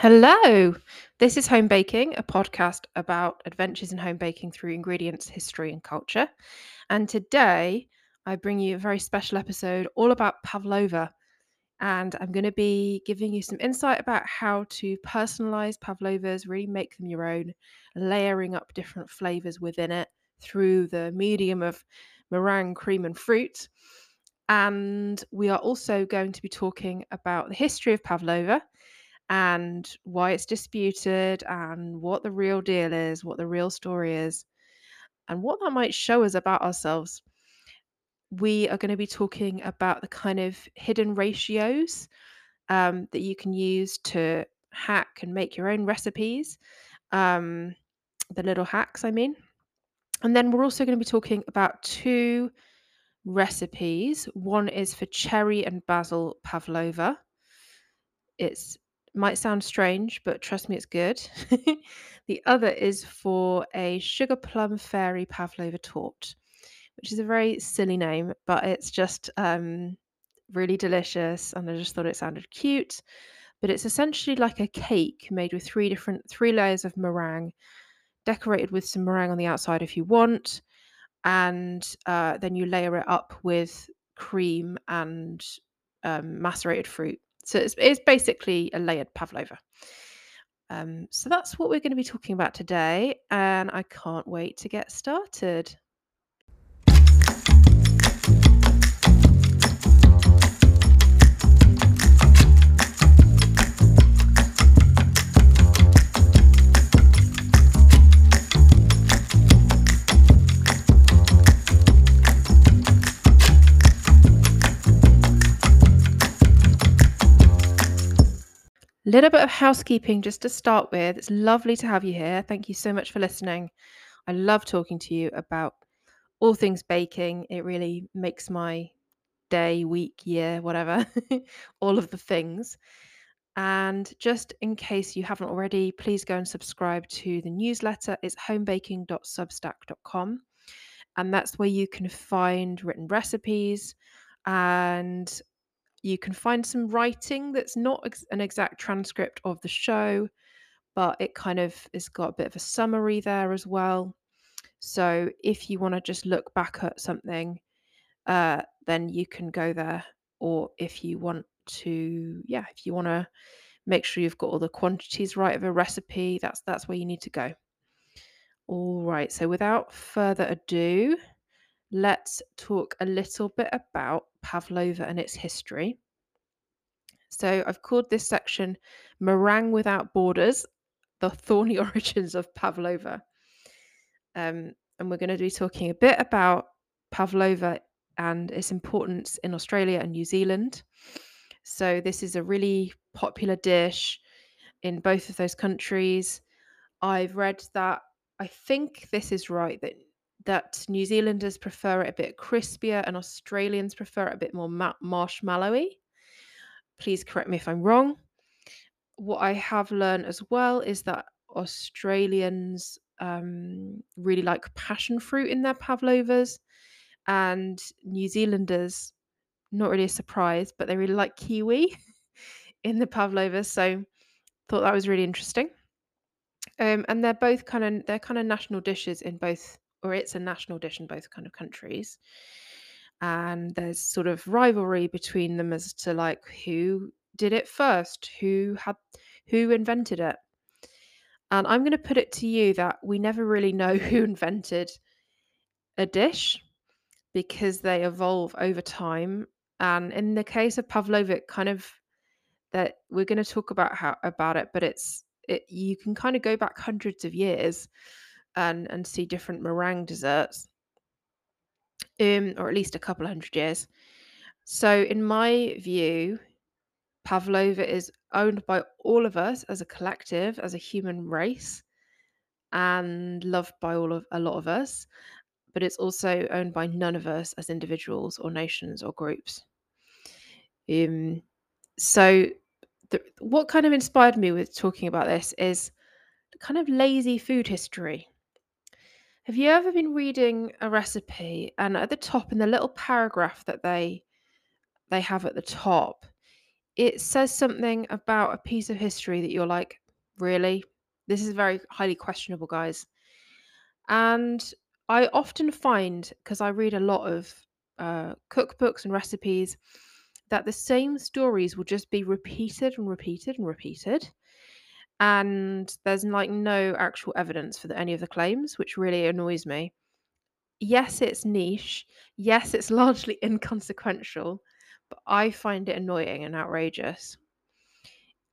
Hello, this is Home Baking, a podcast about adventures in home baking through ingredients, history, and culture. And today I bring you a very special episode all about pavlova. And I'm going to be giving you some insight about how to personalize pavlovas, really make them your own, layering up different flavors within it through the medium of meringue, cream, and fruit. And we are also going to be talking about the history of pavlova and why it's disputed and what the real deal is, what the real story is, and what that might show us about ourselves. We are going to be talking about the kind of hidden ratios um, that you can use to hack and make your own recipes, um, the little hacks, I mean. And then we're also going to be talking about two recipes. One is for cherry and basil pavlova. It's might sound strange, but trust me, it's good. the other is for a sugar plum fairy pavlova torte, which is a very silly name, but it's just um, really delicious, and I just thought it sounded cute. But it's essentially like a cake made with three different three layers of meringue, decorated with some meringue on the outside if you want, and uh, then you layer it up with cream and um, macerated fruit so it's, it's basically a layered pavlova. Um, so that's what we're going to be talking about today, and I can't wait to get started. Little bit of housekeeping just to start with. It's lovely to have you here. Thank you so much for listening. I love talking to you about all things baking. It really makes my day, week, year, whatever, all of the things. And just in case you haven't already, please go and subscribe to the newsletter. It's homebaking.substack.com. And that's where you can find written recipes and you can find some writing that's not ex- an exact transcript of the show, but it kind of has got a bit of a summary there as well. So if you want to just look back at something, uh, then you can go there. Or if you want to, yeah, if you want to make sure you've got all the quantities right of a recipe, that's that's where you need to go. All right. So without further ado, let's talk a little bit about pavlova and its history. So I've called this section Meringue Without Borders The Thorny Origins of Pavlova. Um, and we're going to be talking a bit about Pavlova and its importance in Australia and New Zealand. So, this is a really popular dish in both of those countries. I've read that I think this is right that that New Zealanders prefer it a bit crispier and Australians prefer it a bit more ma- marshmallowy. Please correct me if I'm wrong. What I have learned as well is that Australians um, really like passion fruit in their pavlovas, and New Zealanders, not really a surprise, but they really like kiwi in the pavlovas. So, thought that was really interesting. Um, and they're both kind of they're kind of national dishes in both, or it's a national dish in both kind of countries and there's sort of rivalry between them as to like who did it first, who had who invented it. And I'm going to put it to you that we never really know who invented a dish because they evolve over time. And in the case of Pavlovic, kind of that we're going to talk about how about it, but it's it, you can kind of go back hundreds of years and and see different meringue desserts um, or at least a couple hundred years. So, in my view, Pavlova is owned by all of us as a collective, as a human race, and loved by all of a lot of us. But it's also owned by none of us as individuals or nations or groups. Um, so, the, what kind of inspired me with talking about this is kind of lazy food history. Have you ever been reading a recipe and at the top in the little paragraph that they they have at the top, it says something about a piece of history that you're like, really? This is very highly questionable, guys. And I often find, because I read a lot of uh, cookbooks and recipes, that the same stories will just be repeated and repeated and repeated. And there's like no actual evidence for the, any of the claims, which really annoys me. Yes, it's niche. Yes, it's largely inconsequential, but I find it annoying and outrageous.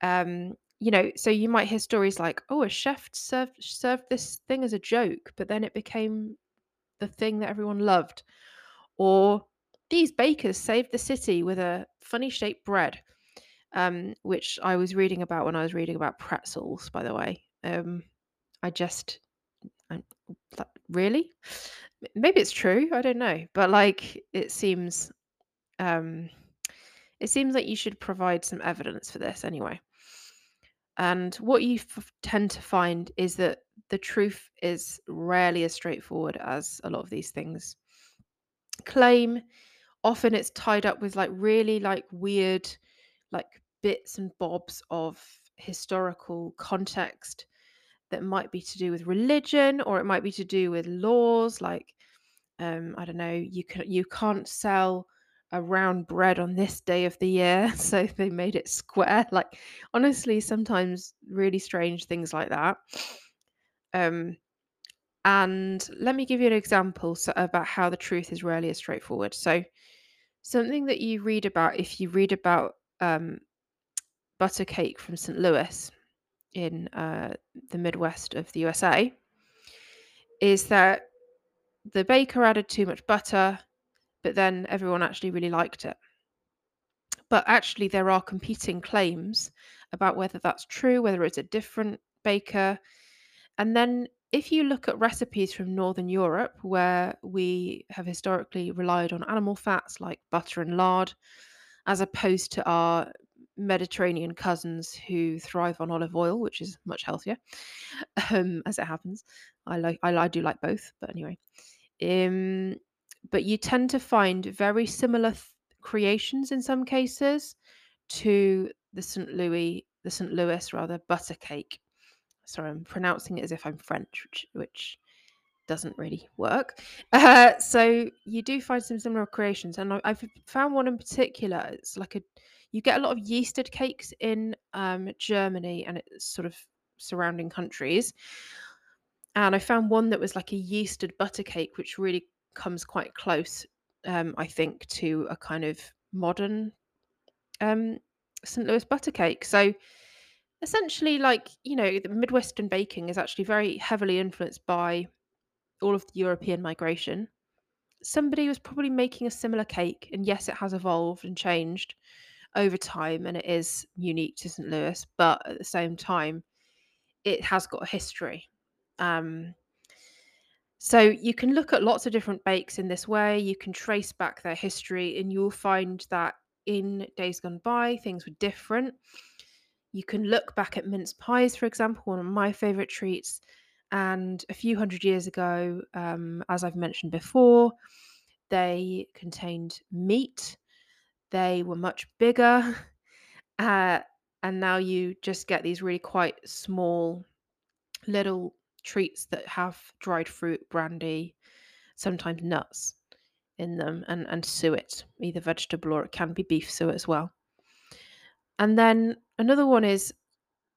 Um, you know, so you might hear stories like, "Oh, a chef served served this thing as a joke, but then it became the thing that everyone loved," or "These bakers saved the city with a funny shaped bread," um, which I was reading about when I was reading about pretzels. By the way, um, I just, I, like, really, maybe it's true. I don't know, but like, it seems, um, it seems like you should provide some evidence for this anyway. And what you f- tend to find is that the truth is rarely as straightforward as a lot of these things claim. Often it's tied up with like really like weird like bits and bobs of historical context that might be to do with religion or it might be to do with laws like um i don't know you can you can't sell a round bread on this day of the year so they made it square like honestly sometimes really strange things like that. Um and let me give you an example so, about how the truth is rarely as straightforward. So something that you read about if you read about um, butter cake from st louis in uh, the midwest of the usa is that the baker added too much butter but then everyone actually really liked it. But actually, there are competing claims about whether that's true, whether it's a different baker. And then, if you look at recipes from Northern Europe, where we have historically relied on animal fats like butter and lard, as opposed to our Mediterranean cousins who thrive on olive oil, which is much healthier, um, as it happens. I like I, I do like both, but anyway. Um, but you tend to find very similar th- creations in some cases to the St. Louis, the St. Louis rather butter cake. Sorry, I'm pronouncing it as if I'm French, which, which doesn't really work. Uh, so you do find some similar creations, and I, I've found one in particular. It's like a you get a lot of yeasted cakes in um, Germany and it's sort of surrounding countries. And I found one that was like a yeasted butter cake, which really comes quite close, um, I think, to a kind of modern um, St. Louis butter cake. So essentially, like, you know, the Midwestern baking is actually very heavily influenced by all of the European migration. Somebody was probably making a similar cake, and yes, it has evolved and changed over time, and it is unique to St. Louis, but at the same time, it has got a history. Um, So you can look at lots of different bakes in this way. You can trace back their history, and you'll find that in days gone by, things were different. You can look back at mince pies, for example, one of my favorite treats. And a few hundred years ago, um, as I've mentioned before, they contained meat. They were much bigger. Uh, and now you just get these really quite small little treats that have dried fruit, brandy, sometimes nuts in them, and, and suet, either vegetable or it can be beef suet as well. And then another one is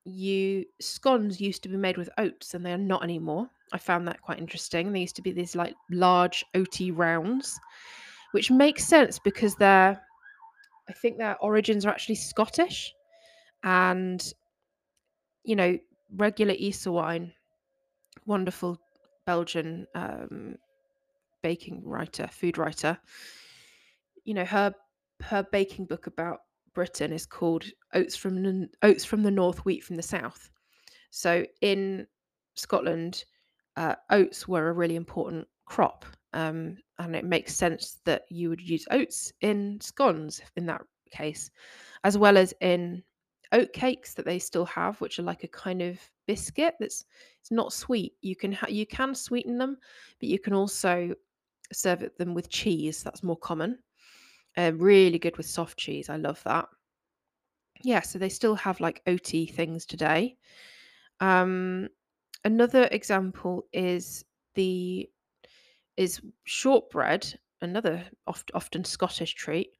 you scones used to be made with oats and they are not anymore. I found that quite interesting. They used to be these like large oaty rounds, which makes sense because they're I think their origins are actually Scottish. And you know, Regula Ysewijn, wonderful Belgian um, baking writer, food writer, you know, her her baking book about Britain is called Oats from the Oats from the North, Wheat from the South. So in Scotland, uh, oats were a really important crop, um, and it makes sense that you would use oats in scones in that case, as well as in oat cakes that they still have, which are like a kind of biscuit that's it's not sweet. You can ha- you can sweeten them, but you can also serve them with cheese. That's more common. Uh, really good with soft cheese. I love that. yeah, so they still have like oaty things today. Um, another example is the is shortbread, another oft, often Scottish treat,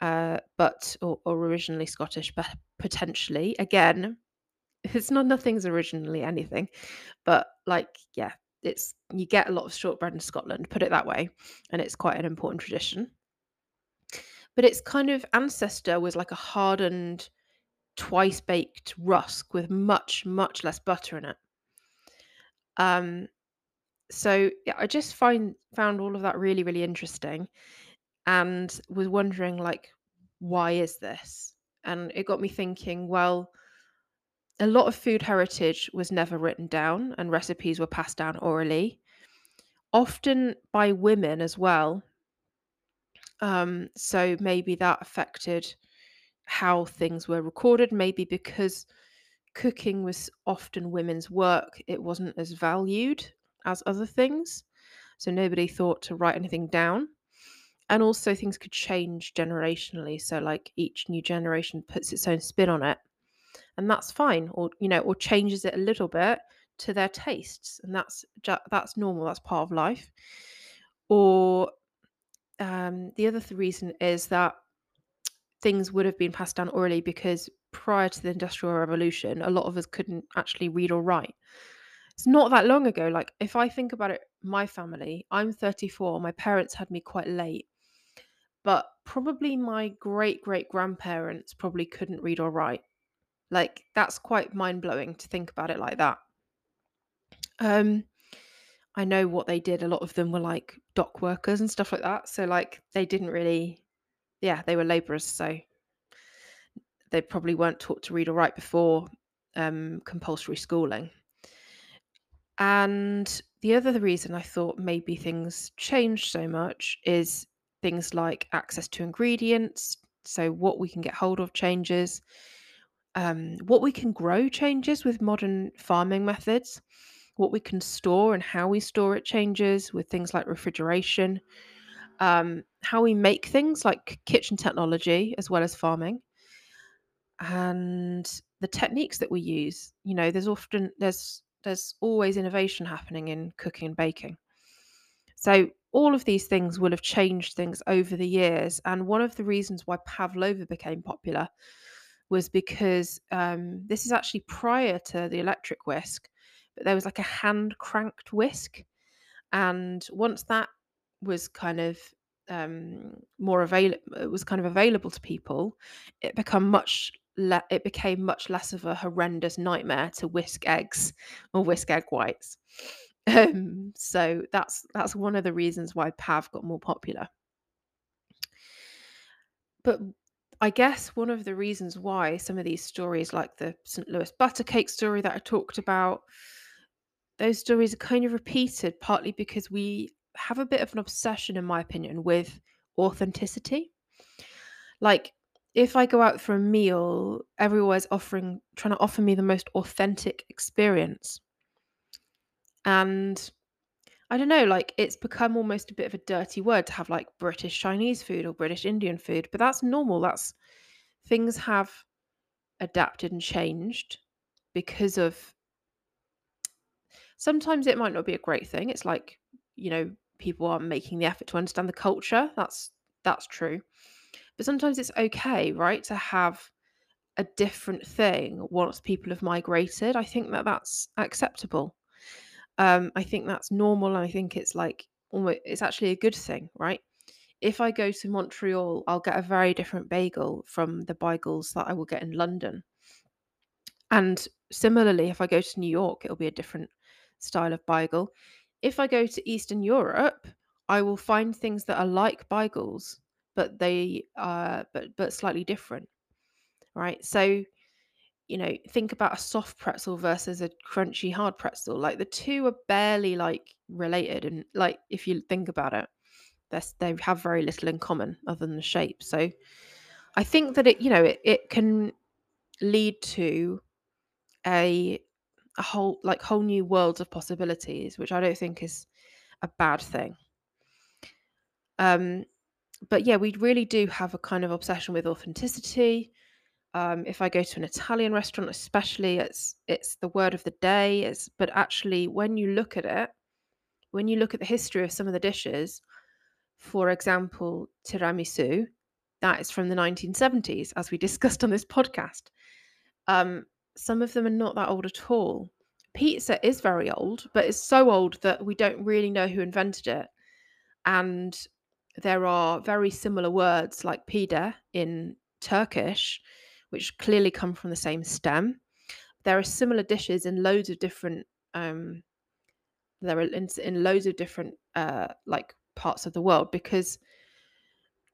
uh, but or, or originally Scottish, but potentially again, it's not nothing's originally anything, but like yeah, it's you get a lot of shortbread in Scotland, put it that way, and it's quite an important tradition. But its kind of ancestor was like a hardened, twice baked rusk with much much less butter in it. Um, so yeah, I just find found all of that really really interesting, and was wondering like, why is this? And it got me thinking. Well, a lot of food heritage was never written down, and recipes were passed down orally, often by women as well. Um, so maybe that affected how things were recorded. Maybe because cooking was often women's work, it wasn't as valued as other things. So nobody thought to write anything down. And also, things could change generationally. So, like, each new generation puts its own spin on it. And that's fine, or, you know, or changes it a little bit to their tastes. And that's that's normal. That's part of life. Or um, the other th- reason is that things would have been passed down orally because prior to the Industrial Revolution, a lot of us couldn't actually read or write. It's not that long ago. Like, if I think about it, my family, I'm 34, my parents had me quite late, but probably my great great grandparents probably couldn't read or write. Like, that's quite mind blowing to think about it like that. Um, I know what they did. A lot of them were like dock workers and stuff like that. So, like, they didn't really, yeah, they were laborers. So, they probably weren't taught to read or write before um, compulsory schooling. And the other reason I thought maybe things changed so much is things like access to ingredients. So, what we can get hold of changes, um, what we can grow changes with modern farming methods, what we can store and how we store it changes with things like refrigeration, um, how we make things like kitchen technology as well as farming and the techniques that we use you know there's often there's there's always innovation happening in cooking and baking. So all of these things will have changed things over the years and one of the reasons why pavlova became popular was because um, this is actually prior to the electric whisk but there was like a hand cranked whisk and once that was kind of um, more available it was kind of available to people it become much le- it became much less of a horrendous nightmare to whisk eggs or whisk egg whites um, so that's that's one of the reasons why pav got more popular but I guess one of the reasons why some of these stories, like the St. Louis butter cake story that I talked about, those stories are kind of repeated partly because we have a bit of an obsession, in my opinion, with authenticity. Like, if I go out for a meal, everyone's offering, trying to offer me the most authentic experience. And I don't know, like, it's become almost a bit of a dirty word to have like British Chinese food or British Indian food, but that's normal. That's things have adapted and changed because of sometimes it might not be a great thing. It's like, you know, people aren't making the effort to understand the culture. That's that's true. But sometimes it's okay, right, to have a different thing once people have migrated. I think that that's acceptable. Um, I think that's normal, and I think it's like almost it's actually a good thing, right? If I go to Montreal, I'll get a very different bagel from the bagels that I will get in London. And similarly, if I go to New York, it'll be a different style of bagel. If I go to Eastern Europe, I will find things that are like bagels, but they are but but slightly different, right? So, you know, think about a soft pretzel versus a crunchy hard pretzel. Like the two are barely like related, and like if you think about it, they have very little in common other than the shape. So, I think that it you know it, it can lead to a a whole like whole new worlds of possibilities, which I don't think is a bad thing. Um, but yeah, we really do have a kind of obsession with authenticity. Um, if I go to an Italian restaurant, especially, it's it's the word of the day. It's but actually, when you look at it, when you look at the history of some of the dishes, for example, tiramisu, that is from the 1970s, as we discussed on this podcast. Um, some of them are not that old at all. Pizza is very old, but it's so old that we don't really know who invented it. And there are very similar words like pide in Turkish, which clearly come from the same stem. There are similar dishes in loads of different um, there are in, in loads of different uh, like parts of the world because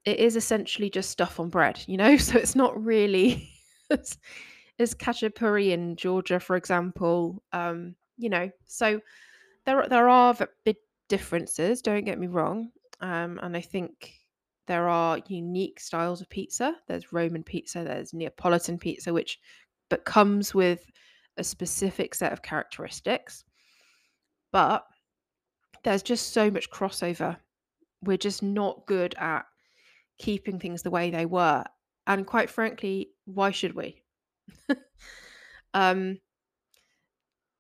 it is essentially just stuff on bread, you know. So it's not really as, as khachapuri in Georgia, for example. Um, you know, so there there are big differences. Don't get me wrong, um, and I think there are unique styles of pizza. There's Roman pizza, there's Neapolitan pizza, which but comes with a specific set of characteristics. But there's just so much crossover. We're just not good at keeping things the way they were. And quite frankly, why should we? um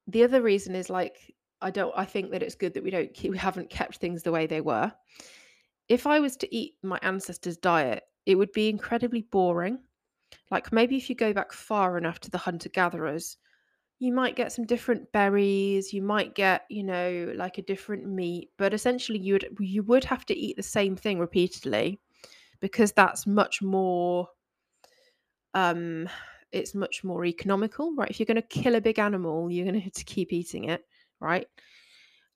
the other reason is like I don't I think that it's good that we don't keep we haven't kept things the way they were. If I was to eat my ancestors' diet, it would be incredibly boring. Like maybe if you go back far enough to the hunter gatherers, you might get some different berries, you might get, you know, like a different meat, but essentially you would you would have to eat the same thing repeatedly because that's much more um it's much more economical, right? If you're going to kill a big animal, you're going to have to keep eating it, right?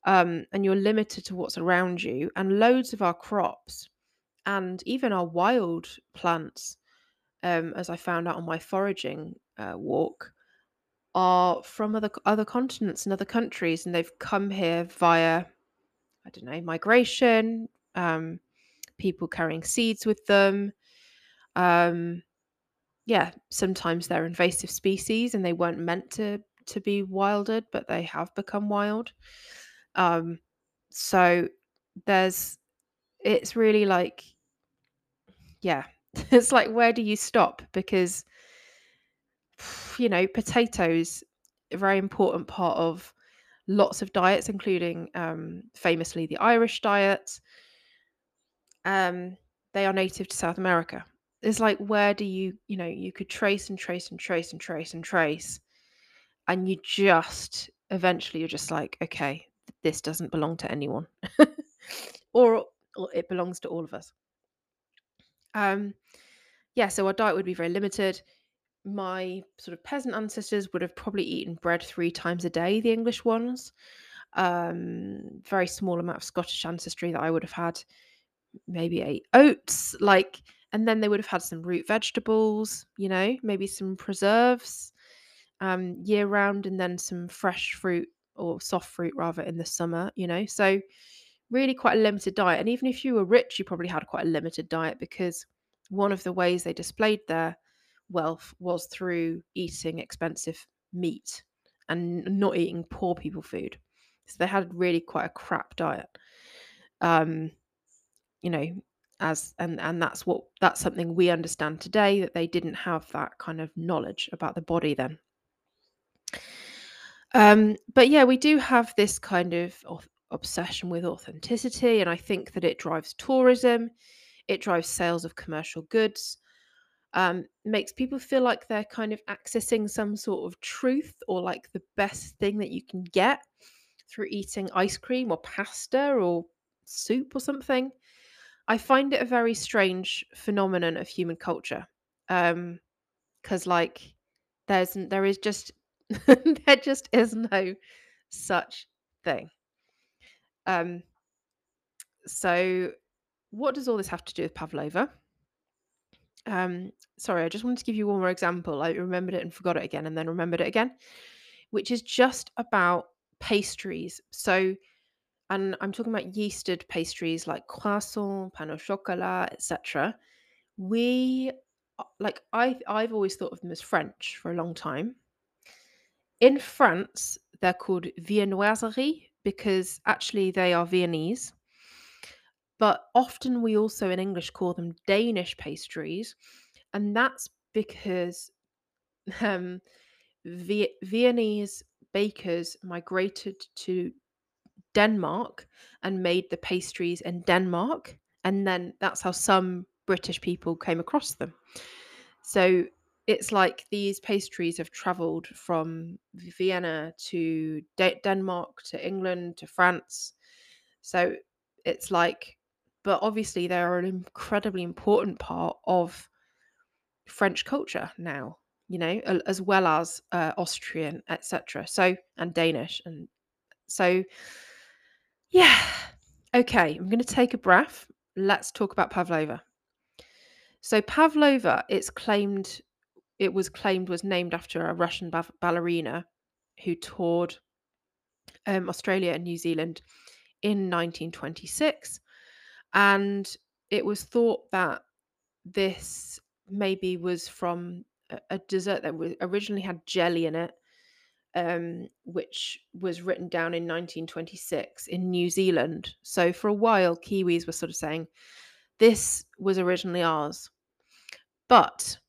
Um, and you're limited to what's around you. And loads of our crops and even our wild plants, um, as I found out on my foraging uh, walk, are from other other continents and other countries, and they've come here via, I don't know, migration, um, people carrying seeds with them. Um, yeah, sometimes they're invasive species and they weren't meant to to be wilded, but they have become wild. Um, so there's it's really like yeah, it's like where do you stop? Because you know, potatoes a very important part of lots of diets, including um, famously the Irish diet. Um, they are native to South America. It's like where do you, you know, you could trace and trace and trace and trace and trace, and you just eventually you're just like, okay, this doesn't belong to anyone, or, or it belongs to all of us. Um, yeah, so our diet would be very limited my sort of peasant ancestors would have probably eaten bread three times a day, the English ones. Um, very small amount of Scottish ancestry that I would have had, maybe ate oats, like, and then they would have had some root vegetables, you know, maybe some preserves um, year round, and then some fresh fruit or soft fruit rather in the summer, you know. So, really quite a limited diet. And even if you were rich, you probably had quite a limited diet because one of the ways they displayed their wealth was through eating expensive meat and not eating poor people food. So they had really quite a crap diet. Um, you know, as and and that's what that's something we understand today that they didn't have that kind of knowledge about the body then. Um, but yeah, we do have this kind of obsession with authenticity, and I think that it drives tourism, it drives sales of commercial goods, um, makes people feel like they're kind of accessing some sort of truth or like the best thing that you can get through eating ice cream or pasta or soup or something. I find it a very strange phenomenon of human culture. Um, because like there's there is just there just is no such thing. Um, so what does all this have to do with pavlova? Um, sorry, I just wanted to give you one more example. I remembered it and forgot it again, and then remembered it again, which is just about pastries. So, and I'm talking about yeasted pastries like croissant, pain au chocolat, etc. We uh, like I I've always thought of them as French for a long time. In France, they're called viennoiserie because actually they are Viennese. But often we also in English call them Danish pastries. And that's because um, Vi- Viennese bakers migrated to Denmark and made the pastries in Denmark. And then that's how some British people came across them. So it's like these pastries have traveled from Vienna to De- Denmark to England to France. So it's like, but obviously they're an incredibly important part of French culture now, you know, as well as uh, Austrian, etc. So, and Danish. And so, yeah. Okay, I'm going to take a breath. Let's talk about pavlova. So, pavlova, it's claimed, it was claimed was named after a Russian ba- ballerina who toured um, Australia and New Zealand in 1926. And it was thought that this maybe was from a, a dessert that was originally had jelly in it, um, which was written down in 1926 in New Zealand. So for a while, Kiwis were sort of saying this was originally ours. But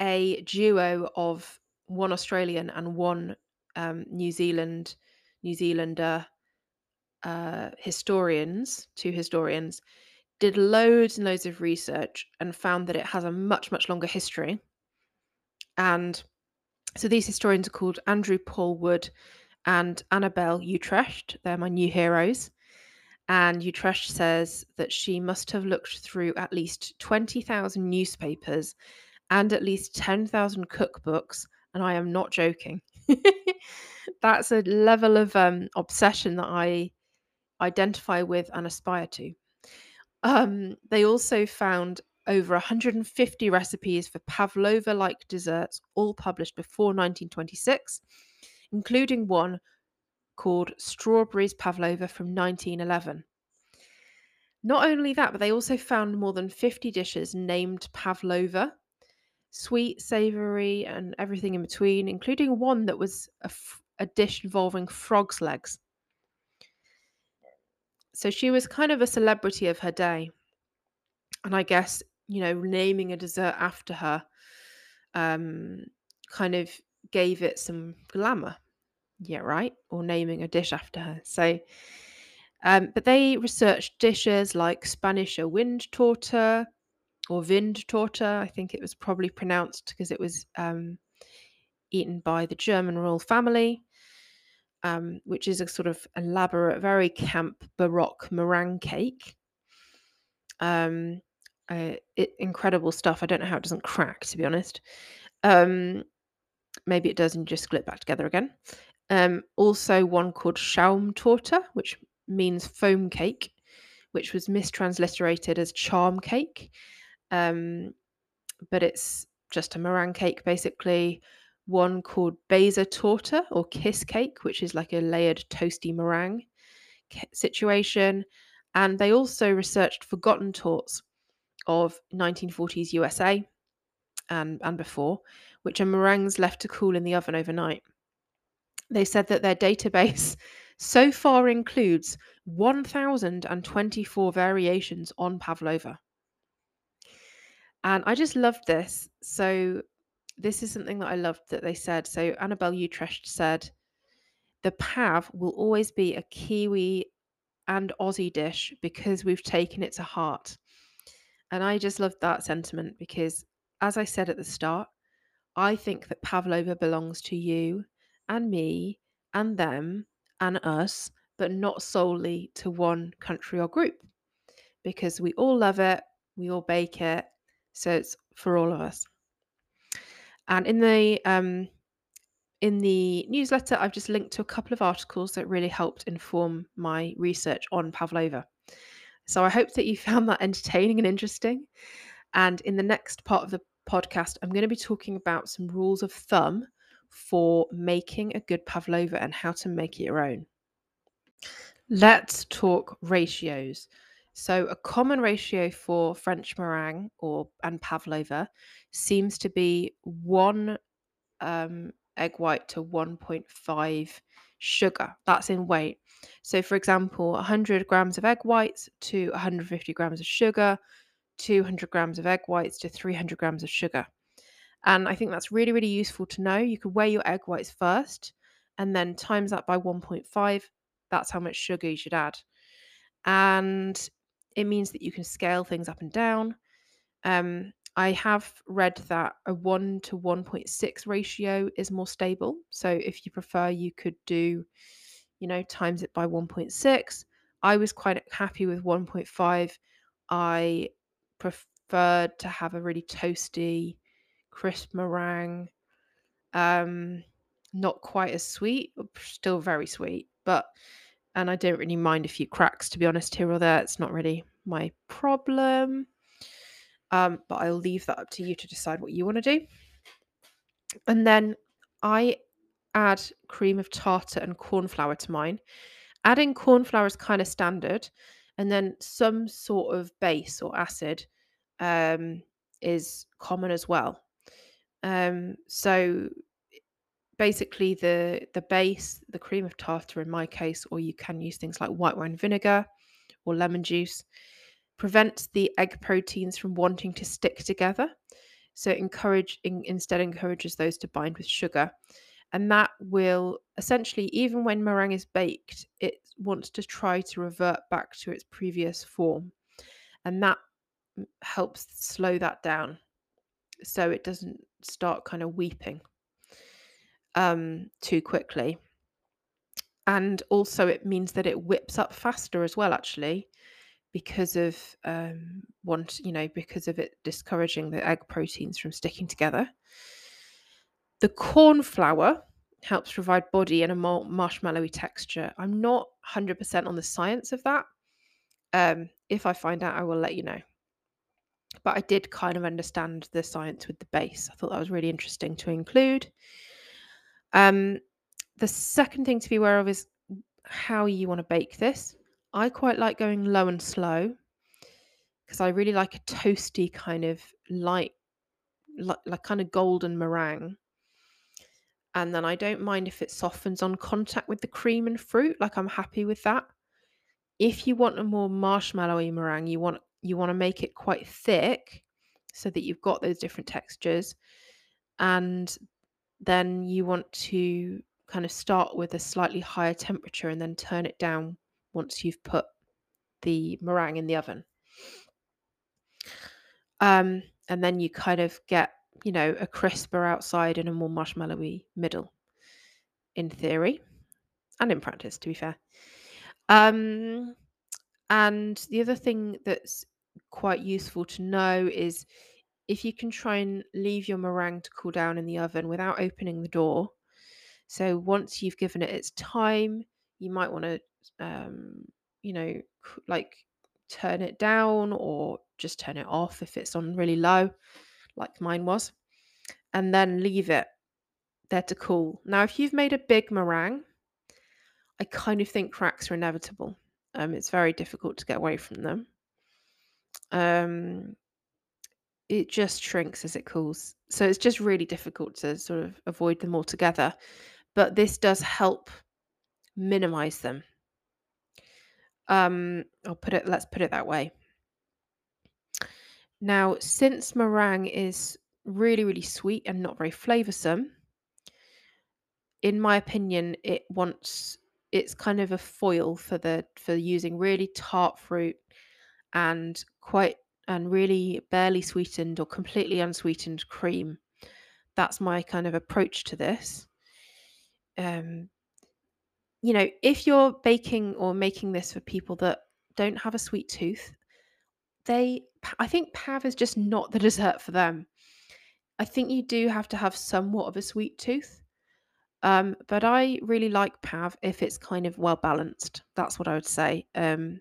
a duo of one Australian and one um, New Zealand New Zealander uh, historians, two historians, did loads and loads of research and found that it has a much, much longer history. And so these historians are called Andrew Paul Wood and Annabelle Utrecht. They're my new heroes. And Utrecht says that she must have looked through at least 20,000 newspapers and at least 10,000 cookbooks. And I am not joking. That's a level of um, obsession that I identify with and aspire to. Um, they also found over 150 recipes for pavlova like desserts, all published before 1926, including one called Strawberries Pavlova from 1911. Not only that, but they also found more than 50 dishes named pavlova sweet, savory, and everything in between, including one that was a, f- a dish involving frog's legs. So she was kind of a celebrity of her day. And I guess, you know, naming a dessert after her um, kind of gave it some glamour. Yeah, right? Or naming a dish after her. So, um, but they researched dishes like Spanish a wind torta or Wind torta. I think it was probably pronounced because it was um, eaten by the German royal family um, which is a sort of elaborate, very camp Baroque meringue cake. Um, uh, it, incredible stuff. I don't know how it doesn't crack, to be honest. Um, maybe it does and just glip back together again. Um, also, one called Schaumtorte, which means foam cake, which was mistransliterated as charm cake. Um, but it's just a meringue cake, basically one called Beza Torta or Kiss Cake, which is like a layered toasty meringue situation. And they also researched forgotten tortes of 1940s USA and, and before, which are meringues left to cool in the oven overnight. They said that their database so far includes 1,024 variations on pavlova. And I just loved this. So this is something that I loved that they said. So Annabelle Utrecht said, the pav will always be a Kiwi and Aussie dish because we've taken it to heart. And I just loved that sentiment because, as I said at the start, I think that Pavlova belongs to you and me and them and us, but not solely to one country or group because we all love it, we all bake it, so it's for all of us. And in the um, in the newsletter, I've just linked to a couple of articles that really helped inform my research on pavlova. So I hope that you found that entertaining and interesting. And in the next part of the podcast, I'm going to be talking about some rules of thumb for making a good pavlova and how to make it your own. Let's talk ratios. So a common ratio for French meringue or and pavlova seems to be one um, egg white to 1.5 sugar. That's in weight. So, for example, 100 grams of egg whites to 150 grams of sugar, 200 grams of egg whites to 300 grams of sugar. And I think that's really, really useful to know. You could weigh your egg whites first and then times that by 1.5. That's how much sugar you should add. And it means that you can scale things up and down. Um, I have read that a 1 to 1.6 ratio is more stable. So if you prefer, you could do, you know, times it by 1.6. I was quite happy with 1.5. I preferred to have a really toasty, crisp meringue. Um, not quite as sweet, still very sweet, but and I don't really mind a few cracks to be honest here or there. It's not really my problem. Um, but I'll leave that up to you to decide what you want to do. And then I add cream of tartar and corn flour to mine. Adding corn flour is kind of standard, and then some sort of base or acid um, is common as well. Um, so basically, the the base, the cream of tartar in my case, or you can use things like white wine vinegar or lemon juice, prevents the egg proteins from wanting to stick together. So encourage in, instead encourages those to bind with sugar. And that will essentially, even when meringue is baked, it wants to try to revert back to its previous form. And that mm, helps slow that down so it doesn't start kind of weeping um, too quickly. And also, it means that it whips up faster as well, actually, because of um, want you know because of it discouraging the egg proteins from sticking together. The corn flour helps provide body and a more marshmallowy texture. I'm not 100% on the science of that. Um, if I find out, I will let you know. But I did kind of understand the science with the base. I thought that was really interesting to include. Um, the second thing to be aware of is how you want to bake this. I quite like going low and slow because I really like a toasty kind of light, like, like kind of golden meringue. And then I don't mind if it softens on contact with the cream and fruit. Like I'm happy with that. If you want a more marshmallowy meringue, you want you want to make it quite thick so that you've got those different textures. And then you want to kind of start with a slightly higher temperature and then turn it down once you've put the meringue in the oven. Um, and then you kind of get, you know, a crisper outside and a more marshmallowy middle, in theory and in practice, to be fair. Um, and the other thing that's quite useful to know is if you can try and leave your meringue to cool down in the oven without opening the door. So once you've given it its time, you might want to, um, you know, like turn it down or just turn it off if it's on really low, like mine was, and then leave it there to cool. Now, if you've made a big meringue, I kind of think cracks are inevitable. Um, it's very difficult to get away from them. Um, it just shrinks as it cools. So it's just really difficult to sort of avoid them altogether. But this does help minimize them. Um, I'll put it, let's put it that way. Now, since meringue is really, really sweet and not very flavoursome, in my opinion, it wants it's kind of a foil for the for using really tart fruit and quite and really barely sweetened or completely unsweetened cream. That's my kind of approach to this. Um, you know, if you're baking or making this for people that don't have a sweet tooth, they, I think Pav is just not the dessert for them. I think you do have to have somewhat of a sweet tooth. Um, but I really like Pav if it's kind of well balanced. That's what I would say. Um,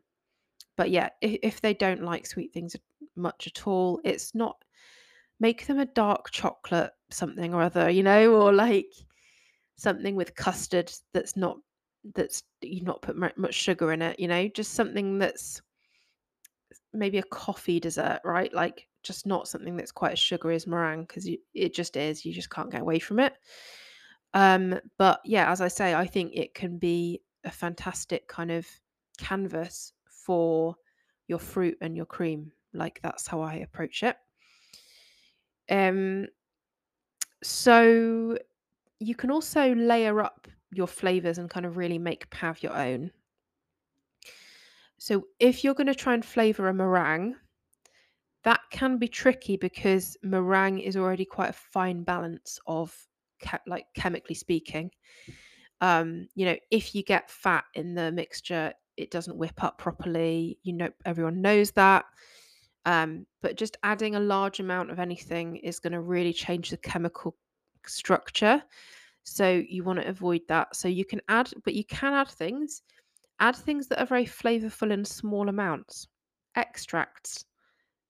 but yeah, if, if they don't like sweet things much at all, it's not make them a dark chocolate something or other, you know, or like something with custard that's not that's you not put much sugar in it, you know, just something that's maybe a coffee dessert, right? Like just not something that's quite as sugary as meringue because it just is. You just can't get away from it. Um, but yeah, as I say, I think it can be a fantastic kind of canvas for your fruit and your cream. Like that's how I approach it. Um, So you can also layer up your flavors and kind of really make have your own. So if you're going to try and flavor a meringue, that can be tricky because meringue is already quite a fine balance of ke- like chemically speaking. Um, you know, if you get fat in the mixture, it doesn't whip up properly. You know, everyone knows that. Um, but just adding a large amount of anything is going to really change the chemical structure. So you want to avoid that. So you can add, but you can add things. Add things that are very flavorful in small amounts. Extracts,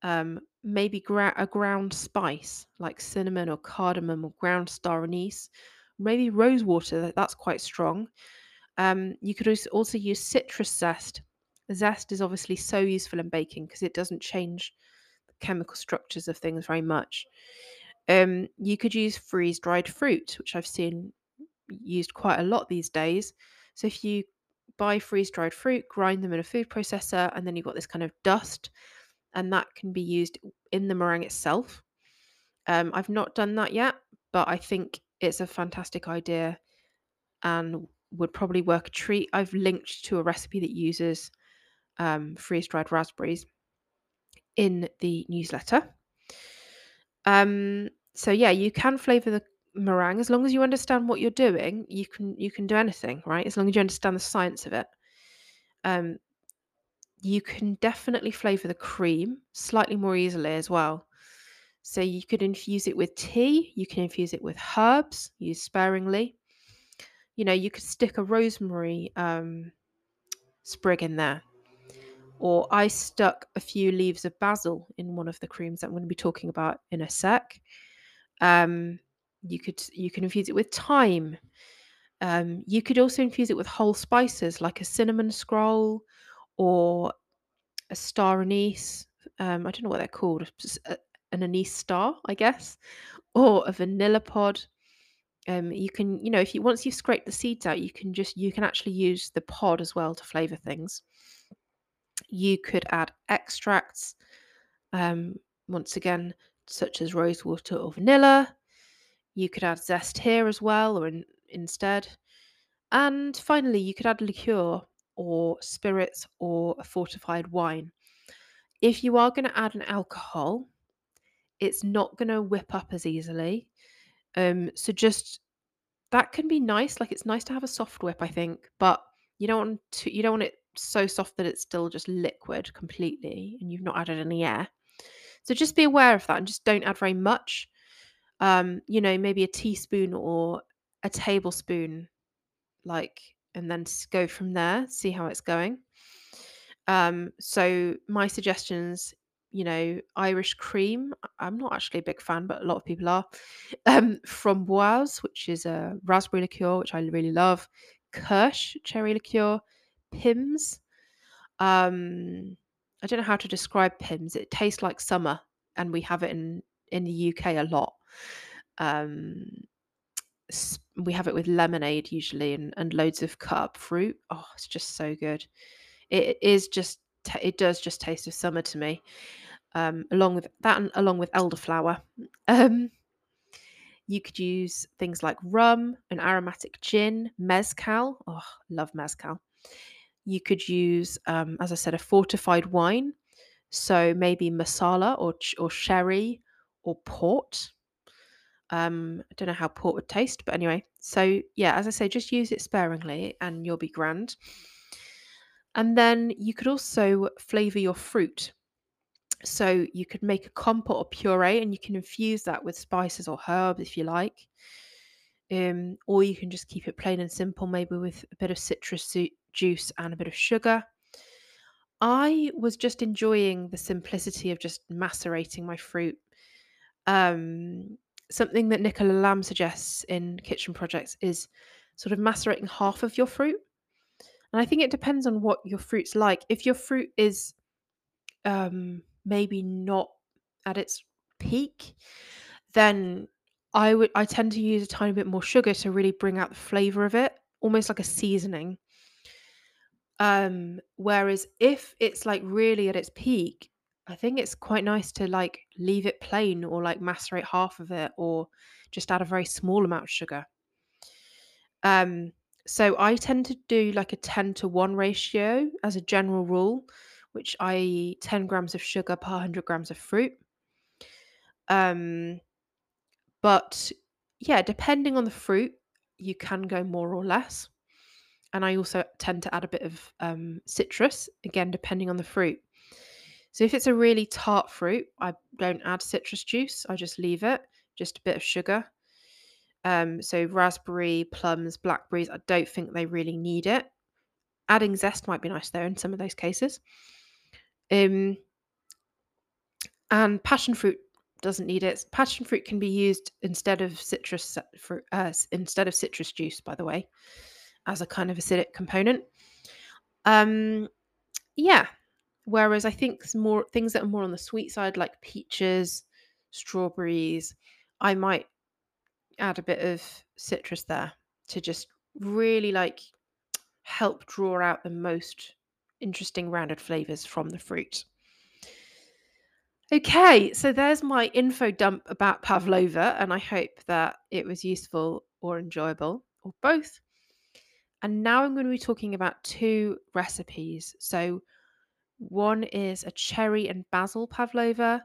um, maybe gra- a ground spice like cinnamon or cardamom or ground star anise, maybe rose water. that- That's quite strong. Um, you could also use citrus zest. Zest is obviously so useful in baking because it doesn't change the chemical structures of things very much. Um, you could use freeze dried fruit, which I've seen used quite a lot these days. So if you buy freeze dried fruit, grind them in a food processor, and then you've got this kind of dust, and that can be used in the meringue itself. Um, I've not done that yet, but I think it's a fantastic idea and would probably work a treat. I've linked to a recipe that uses um, freeze dried raspberries in the newsletter. Um, so yeah, you can flavor the meringue as long as you understand what you're doing. You can you can do anything, right? As long as you understand the science of it. Um, you can definitely flavor the cream slightly more easily as well. So you could infuse it with tea. You can infuse it with herbs. Use sparingly. You know, you could stick a rosemary um, sprig in there or I stuck a few leaves of basil in one of the creams that I'm going to be talking about in a sec. Um, you could you can infuse it with thyme. Um, you could also infuse it with whole spices like a cinnamon scroll or a star anise. Um, I don't know what they're called. An anise star, I guess, or a vanilla pod. Um, you can, you know, if you once you've scraped the seeds out, you can just you can actually use the pod as well to flavor things. You could add extracts, um, once again, such as rosewater or vanilla. You could add zest here as well, or in, instead. And finally, you could add liqueur or spirits or a fortified wine. If you are going to add an alcohol, it's not going to whip up as easily. Um, so just that can be nice. Like it's nice to have a soft whip, I think, but you don't want to. You don't want it so soft that it's still just liquid completely, and you've not added any air. So just be aware of that, and just don't add very much. Um, you know, maybe a teaspoon or a tablespoon, like, and then go from there. See how it's going. Um, so my suggestions, you know, Irish cream. I'm not actually a big fan, but a lot of people are. Um, framboise, which is a raspberry liqueur, which I really love. Kirsch cherry liqueur. Pimm's. Um, I don't know how to describe Pimm's. It tastes like summer, and we have it in in the UK a lot. Um, we have it with lemonade usually, and, and loads of cut up fruit. Oh, it's just so good it is just it does just taste of summer to me. Um, along with that, and along with elderflower, um, you could use things like rum, an aromatic gin, mezcal. Oh, love mezcal. You could use, um, as I said, a fortified wine. So maybe Marsala or or sherry or port. Um, I don't know how port would taste, but anyway. So yeah, as I say, just use it sparingly, and you'll be grand. And then you could also flavor your fruit. So you could make a compote or puree and you can infuse that with spices or herbs if you like. Um, or you can just keep it plain and simple, maybe with a bit of citrus juice and a bit of sugar. I was just enjoying the simplicity of just macerating my fruit. Um, something that Nicola Lamb suggests in Kitchen Projects is sort of macerating half of your fruit and I think it depends on what your fruit's like. If your fruit is um, maybe not at its peak, then I would I tend to use a tiny bit more sugar to really bring out the flavor of it, almost like a seasoning. Um, whereas if it's like really at its peak, I think it's quite nice to like leave it plain or like macerate half of it or just add a very small amount of sugar. Um, so I tend to do like a 10 to 1 ratio as a general rule, which I 10 grams of sugar per 100 grams of fruit. Um, but yeah, depending on the fruit, you can go more or less. And I also tend to add a bit of um, citrus, again, depending on the fruit. So if it's a really tart fruit, I don't add citrus juice, I just leave it, just a bit of sugar. Um, so raspberry, plums, blackberries, I don't think they really need it. Adding zest might be nice though in some of those cases. Um, and passion fruit doesn't need it. Passion fruit can be used instead of citrus uh, instead of citrus juice, by the way, as a kind of acidic component. Um, yeah. Whereas I think more things that are more on the sweet side, like peaches, strawberries, I might add a bit of citrus there to just really like help draw out the most interesting rounded flavors from the fruit. Okay, so there's my info dump about pavlova, and I hope that it was useful or enjoyable, or both. And now I'm going to be talking about two recipes. So, one is a cherry and basil pavlova,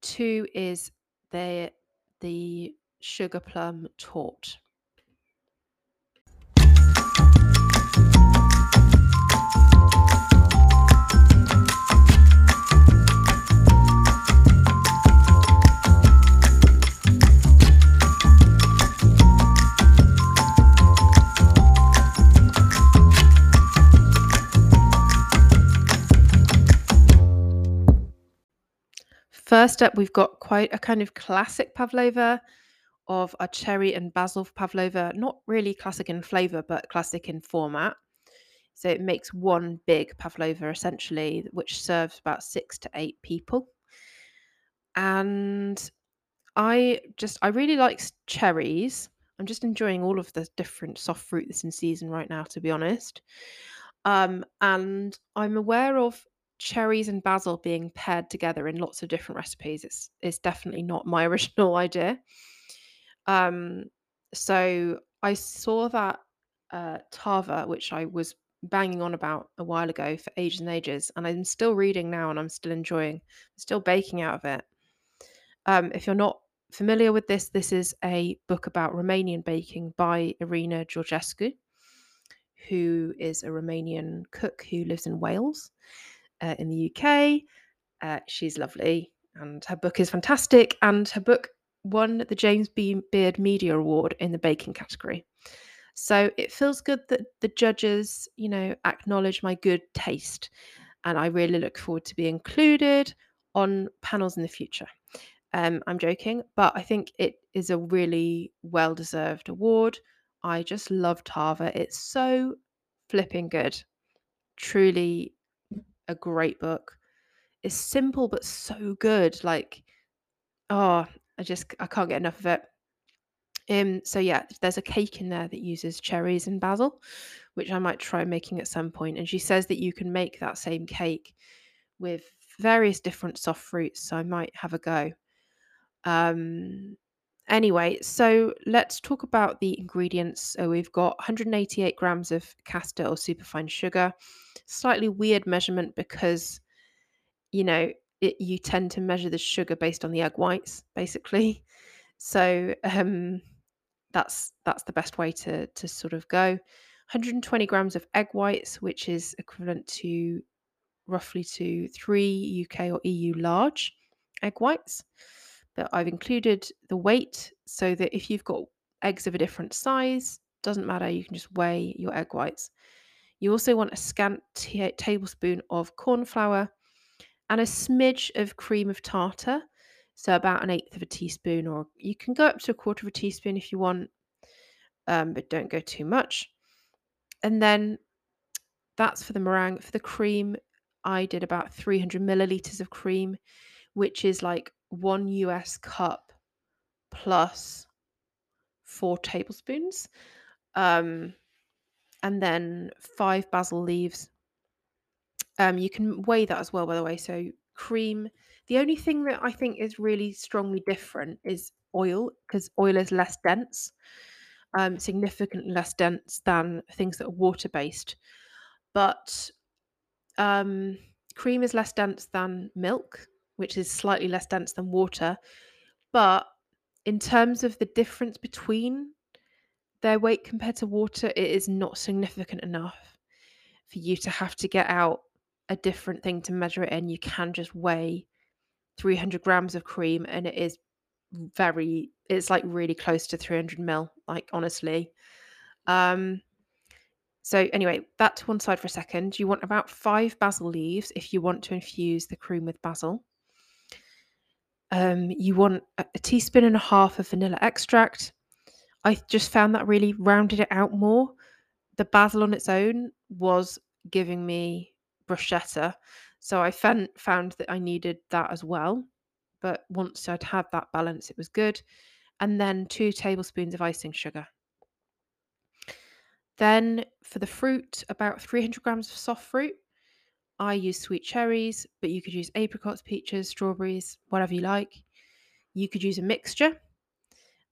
two is the the sugar plum torte. First up, we've got quite a kind of classic pavlova of a cherry and basil pavlova. Not really classic in flavour, but classic in format. So it makes one big pavlova essentially, which serves about six to eight people. And I just, I really like cherries. I'm just enjoying all of the different soft fruit that's in season right now, to be honest. Um, and I'm aware of cherries and basil being paired together in lots of different recipes. It's it's definitely not my original idea. Um, so I saw that uh, Tava, which I was banging on about a while ago for ages and ages, and I'm still reading now, and I'm still enjoying, still baking out of it. Um, if you're not familiar with this, this is a book about Romanian baking by Irina Georgescu, who is a Romanian cook who lives in Wales, uh, in the UK. Uh, she's lovely, and her book is fantastic. And her book won the James B. Beard Media Award in the baking category. So it feels good that the judges, you know, acknowledge my good taste. And I really look forward to be included on panels in the future. Um, I'm joking, but I think it is a really well deserved award. I just love Tava. It's so flipping good. Truly a great book. It's simple but so good. Like, oh, I just I can't get enough of it. Um, so yeah, there's a cake in there that uses cherries and basil, which I might try making at some point. And she says that you can make that same cake with various different soft fruits. So I might have a go. Um, anyway, so let's talk about the ingredients. So we've got 188 grams of caster or superfine sugar. Slightly weird measurement because, you know, it, you tend to measure the sugar based on the egg whites, basically. So um, that's that's the best way to to sort of go. 120 grams of egg whites, which is equivalent to roughly to three UK or EU large egg whites. But I've included the weight so that if you've got eggs of a different size, doesn't matter, you can just weigh your egg whites. You also want a scant t- tablespoon of corn flour and a smidge of cream of tartar. So about an eighth of a teaspoon, or you can go up to a quarter of a teaspoon if you want, um, but don't go too much. And then that's for the meringue. For the cream, I did about 300 milliliters of cream, which is like one US cup plus four tablespoons. Um, and then five basil leaves. Um, you can weigh that as well, by the way. So cream. The only thing that I think is really strongly different is oil because oil is less dense, um, significantly less dense than things that are water based. But um, cream is less dense than milk, which is slightly less dense than water. But in terms of the difference between their weight compared to water, it is not significant enough for you to have to get out a different thing to measure it in. You can just weigh 300 grams of cream and it is very, it's like really close to 300 mil, like honestly. Um, so anyway, that to one side for a second. You want about five basil leaves if you want to infuse the cream with basil. Um, you want a, teaspoon and a half of vanilla extract. I just found that really rounded it out more. The basil on its own was giving me bruschetta, so I found found that I needed that as well. But once I'd had that balance, it was good. And then two tablespoons of icing sugar. Then for the fruit, about 300 grams of soft fruit. I use sweet cherries, but you could use apricots, peaches, strawberries, whatever you like. You could use a mixture.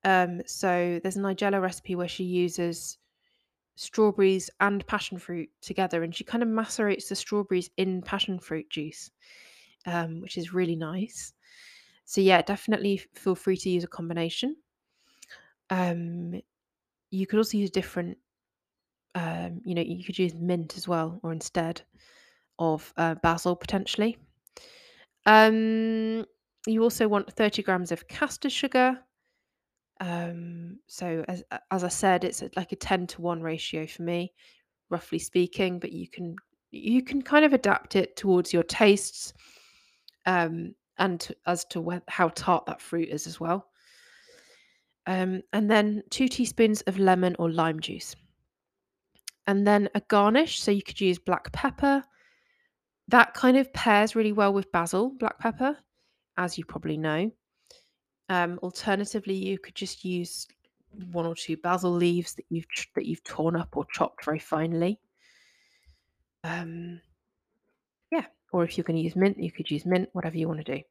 Um, so there's a Nigella recipe where she uses strawberries and passion fruit together, and she kind of macerates the strawberries in passion fruit juice, um, which is really nice. So yeah, definitely feel free to use a combination. Um, you could also use different. Um, you know, you could use mint as well, or instead of uh, basil potentially. Um, you also want 30 grams of caster sugar. Um, so as as I said, it's like a 10 to 1 ratio for me, roughly speaking, but you can you can kind of adapt it towards your tastes um, and to, as to wh- how tart that fruit is as well. Um, and then two teaspoons of lemon or lime juice. And then a garnish, so you could use black pepper. That kind of pairs really well with basil, black pepper, as you probably know. Um, alternatively, you could just use one or two basil leaves that you've that you've torn up or chopped very finely. Um, yeah, or if you're going to use mint, you could use mint, whatever you want to do.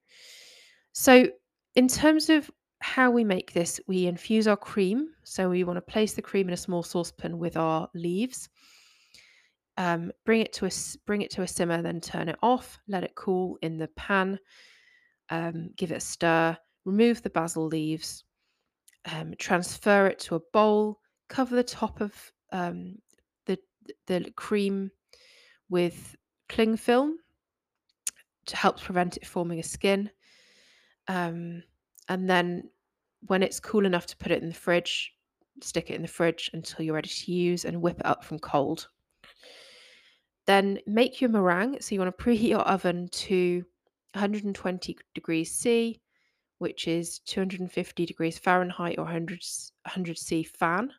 So, in terms of how we make this, we infuse our cream. So, we want to place the cream in a small saucepan with our leaves. Um, bring it to a bring it to a simmer, then turn it off. Let it cool in the pan. Um, give it a stir. Remove the basil leaves. Um, transfer it to a bowl. Cover the top of um, the the cream with cling film to help prevent it forming a skin. Um, and then when it's cool enough to put it in the fridge, stick it in the fridge until you're ready to use and whip it up from cold. Then make your meringue. So you want to preheat your oven to 120 degrees C, which is 250 degrees Fahrenheit or 100, 100 C fan.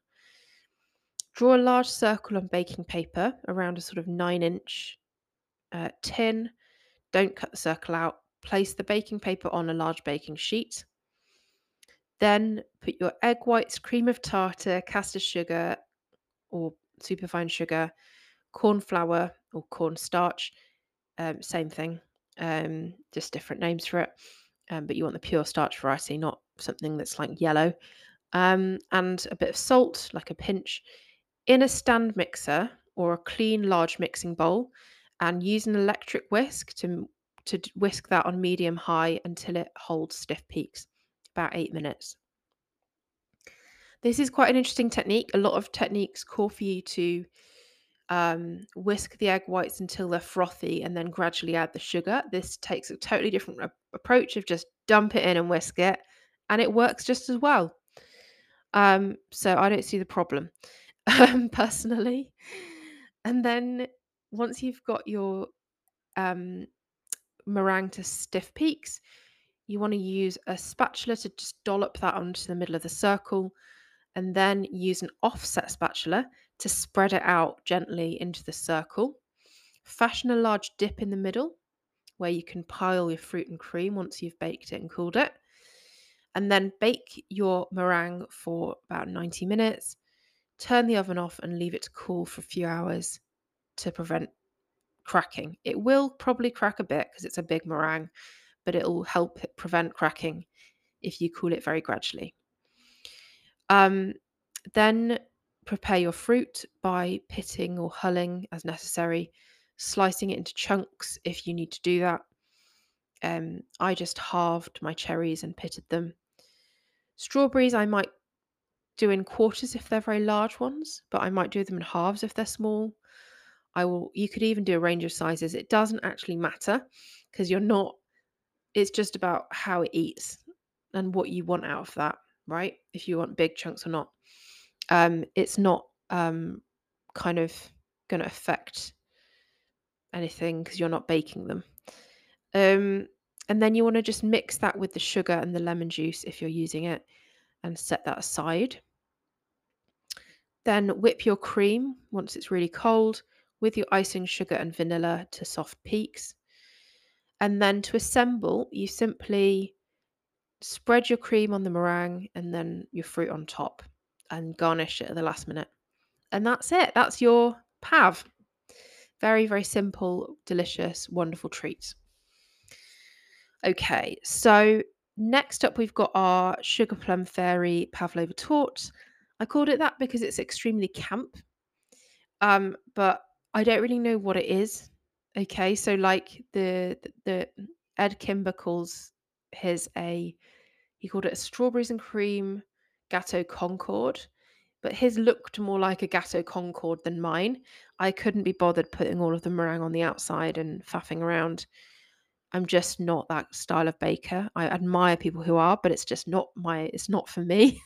Draw a large circle on baking paper around a sort of nine inch uh, tin. Don't cut the circle out. Place the baking paper on a large baking sheet. Then put your egg whites, cream of tartar, caster sugar or superfine sugar, corn flour or cornstarch. um, same thing, um, just different names for it. Um, but you want the pure starch variety, not something that's like yellow. Um, and a bit of salt, like a pinch, in a stand mixer or a clean large mixing bowl, and use an electric whisk to to whisk that on medium high until it holds stiff peaks, about eight minutes. This is quite an interesting technique. A lot of techniques call for you to um, whisk the egg whites until they're frothy and then gradually add the sugar. This takes a totally different a- approach of just dump it in and whisk it, and it works just as well. Um, so I don't see the problem um, personally. And then once you've got your um, meringue to stiff peaks, you want to use a spatula to just dollop that onto the middle of the circle and then use an offset spatula to spread it out gently into the circle. Fashion a large dip in the middle where you can pile your fruit and cream once you've baked it and cooled it. And then bake your meringue for about 90 minutes. Turn the oven off and leave it to cool for a few hours to prevent cracking. It will probably crack a bit because it's a big meringue, but it'll help it prevent cracking if you cool it very gradually. Um, then prepare your fruit by pitting or hulling as necessary, slicing it into chunks if you need to do that. Um, I just halved my cherries and pitted them. Strawberries, I might do in quarters if they're very large ones, but I might do them in halves if they're small. I will you could even do a range of sizes. It doesn't actually matter because you're not it's just about how it eats and what you want out of that, right? If you want big chunks or not. Um it's not um kind of going to affect anything because you're not baking them. Um and then you want to just mix that with the sugar and the lemon juice if you're using it and set that aside. Then whip your cream once it's really cold with your icing sugar and vanilla to soft peaks. And then to assemble, you simply spread your cream on the meringue and then your fruit on top and garnish it at the last minute. And that's it. That's your pav. Very, very simple, delicious, wonderful treat. Okay, so next up we've got our sugar plum fairy pavlova torte. I called it that because it's extremely camp. Um, but I don't really know what it is. Okay, so like the the, the Edd Kimber calls his a he called it a strawberries and cream Gateau Concorde, but his looked more like a Gateau Concorde than mine. I couldn't be bothered putting all of the meringue on the outside and faffing around. I'm just not that style of baker. I admire people who are, but it's just not my it's not for me.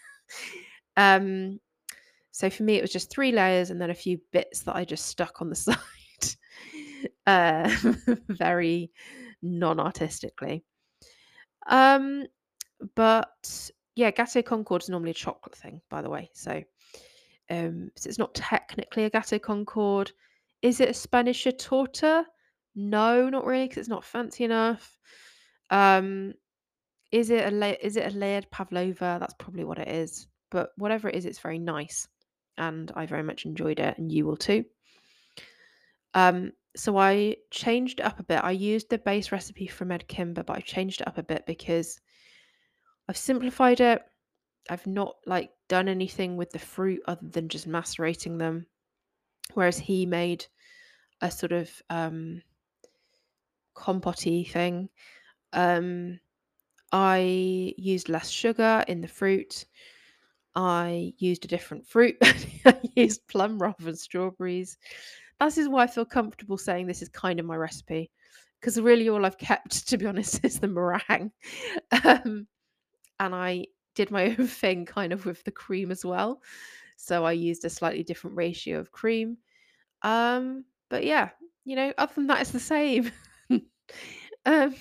um so for me, it was just three layers and then a few bits that I just stuck on the side, uh, very non-artistically. Um, but yeah, Gateau Concorde is normally a chocolate thing, by the way. So, um, so it's not technically a Gateau Concorde. Is it a Spanish torta? No, not really, because it's not fancy enough. Um, is it a la- is it a layered pavlova? That's probably what it is. But whatever it is, it's very nice and I very much enjoyed it, and you will too. Um, so I changed it up a bit. I used the base recipe from Edd Kimber, but I changed it up a bit because I've simplified it. I've not like done anything with the fruit other than just macerating them. Whereas he made a sort of um compote thing. Um I used less sugar in the fruit. I used a different fruit. I used plum rather than strawberries. That is why I feel comfortable saying this is kind of my recipe. Because really, all I've kept, to be honest, is the meringue. Um, and I did my own thing kind of with the cream as well. So I used a slightly different ratio of cream. Um, but yeah, you know, other than that, it's the same. um,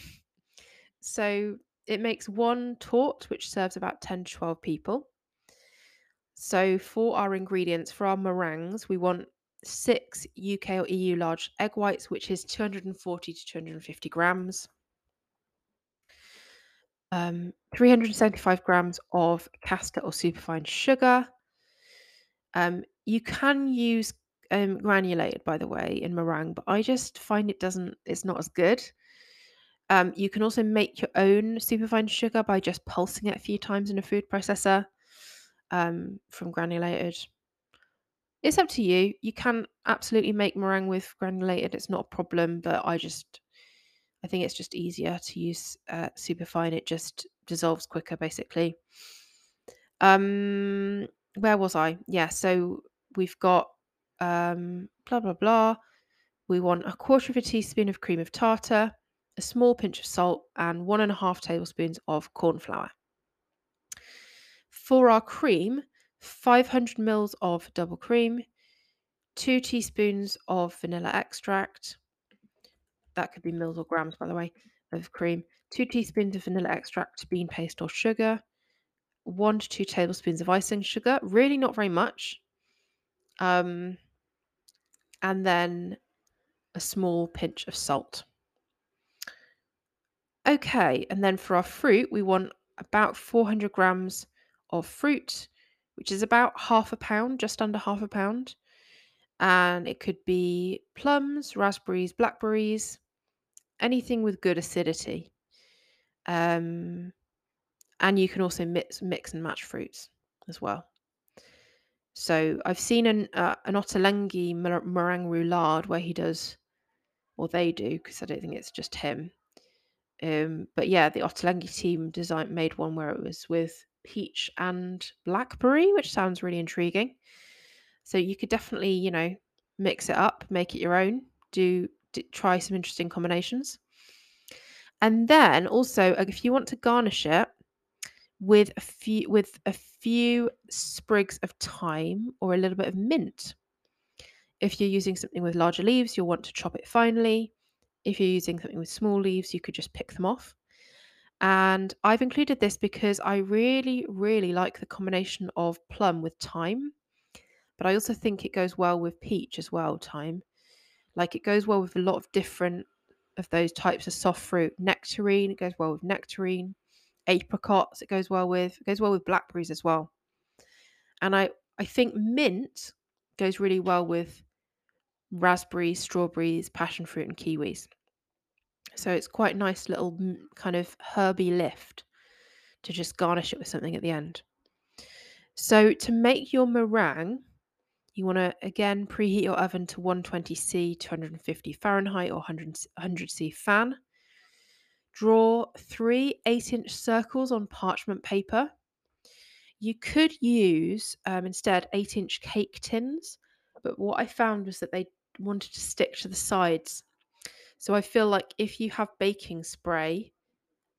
so it makes one torte, which serves about 10 to 12 people. So for our ingredients, for our meringues, we want six UK or EU large egg whites, which is 240 to 250 grams. Um, 375 grams of caster or superfine sugar. Um, you can use um, granulated, by the way, in meringue, but I just find it doesn't, it's not as good. Um, you can also make your own superfine sugar by just pulsing it a few times in a food processor um, from granulated. It's up to you. You can absolutely make meringue with granulated. It's not a problem, but I just I think it's just easier to use uh, superfine. It just dissolves quicker, basically. Um, where was I? Yeah, so we've got um, blah blah blah. We want a quarter of a teaspoon of cream of tartar, a small pinch of salt, and one and a half tablespoons of corn flour. For our cream, 500 mils of double cream, two teaspoons of vanilla extract. That could be mils or grams, by the way, of cream. Two teaspoons of vanilla extract, bean paste, or sugar. One to two tablespoons of icing sugar. Really, not very much. Um, and then a small pinch of salt. Okay, and then for our fruit, we want about 400 grams of fruit, which is about half a pound, just under half a pound. And it could be plums, raspberries, blackberries, anything with good acidity. Um, and you can also mix mix and match fruits as well. So I've seen an uh, an Ottolenghi meringue roulade where he does, or they do, because I don't think it's just him. Um, but yeah, the Ottolenghi team design made one where it was with peach and blackberry, which sounds really intriguing. So you could definitely, you know, mix it up, make it your own, do, try some interesting combinations. And then also, uh, if you want to garnish it with a few with a few sprigs of thyme or a little bit of mint. If you're using something with larger leaves, you'll want to chop it finely. If you're using something with small leaves, you could just pick them off. And I've included this because I really, really like the combination of plum with thyme. But I also think it goes well with peach as well, thyme. Like it goes well with a lot of different of those types of soft fruit. Nectarine, it goes well with nectarine. Apricots, it goes well with. It goes well with blackberries as well. And I, I think mint goes really well with raspberries, strawberries, passion fruit, and kiwis. So it's quite nice little kind of herby lift to just garnish it with something at the end. So to make your meringue, you want to again preheat your oven to 120C, 250 Fahrenheit, or 100, 100C fan. Draw three 8 inch circles on parchment paper. You could use um, instead 8 inch cake tins, but what I found was that they wanted to stick to the sides. So I feel like if you have baking spray,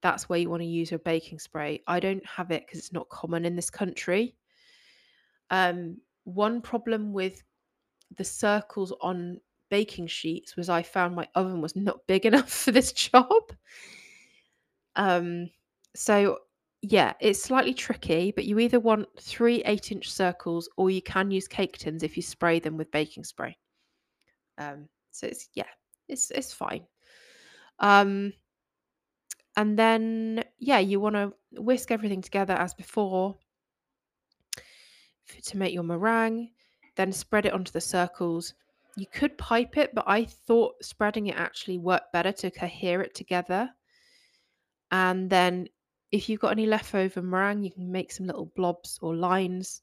that's where you want to use your baking spray. I don't have it because it's not common in this country. Um, one problem with the circles on baking sheets was I found my oven was not big enough for this job. Um, so yeah, it's slightly tricky, but you either want three eight inch circles or you can use cake tins if you spray them with baking spray. Um, so it's yeah, it's it's fine. Um, and then yeah, you want to whisk everything together as before to make your meringue. Then spread it onto the circles. You could pipe it, but I thought spreading it actually worked better to cohere it together. And then if you've got any leftover meringue, you can make some little blobs or lines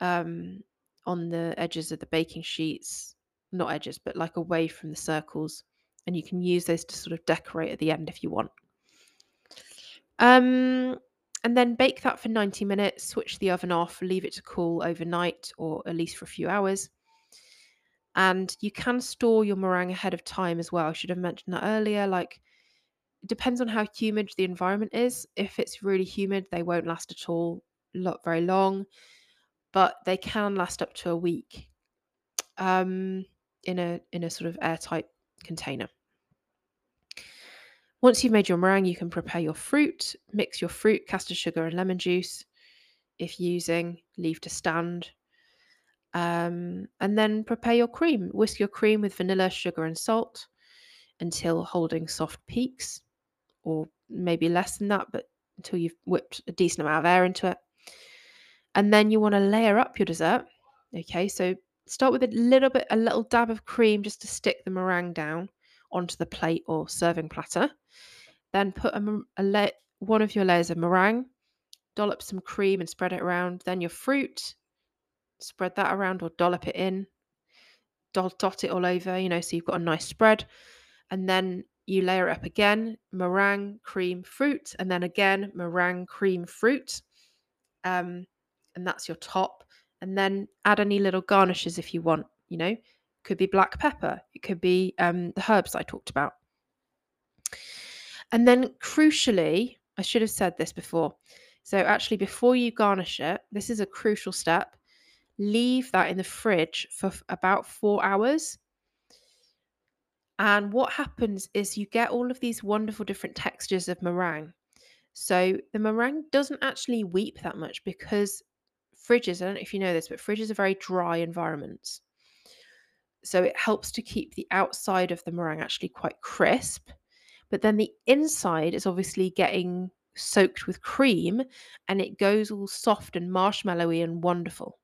um, on the edges of the baking sheets. Not edges, but like away from the circles. And you can use those to sort of decorate at the end if you want. Um, and then bake that for 90 minutes, switch the oven off, leave it to cool overnight or at least for a few hours. And you can store your meringue ahead of time as well. I should have mentioned that earlier. Like, it depends on how humid the environment is. If it's really humid, they won't last at all, not very long, but they can last up to a week um, in a in a sort of airtight container. Once you've made your meringue, you can prepare your fruit. Mix your fruit, caster sugar, and lemon juice. If using, leave to stand. Um, and then prepare your cream. Whisk your cream with vanilla, sugar, and salt until holding soft peaks, or maybe less than that, but until you've whipped a decent amount of air into it. And then you want to layer up your dessert. Okay, so start with a little bit, a little dab of cream just to stick the meringue down onto the plate or serving platter. Then put a, a la- one of your layers of meringue, dollop some cream and spread it around. Then your fruit, spread that around or dollop it in. Dot, dot it all over, you know, so you've got a nice spread. And then you layer it up again meringue, cream, fruit, and then again meringue, cream, fruit. Um, and that's your top. And then add any little garnishes if you want, you know, could be black pepper, it could be um, the herbs I talked about. And then, crucially, I should have said this before. So, actually, before you garnish it, this is a crucial step. Leave that in the fridge for about four hours. And what happens is you get all of these wonderful different textures of meringue. So, the meringue doesn't actually weep that much because fridges, I don't know if you know this, but fridges are very dry environments. So, it helps to keep the outside of the meringue actually quite crisp but then the inside is obviously getting soaked with cream and it goes all soft and marshmallowy and wonderful.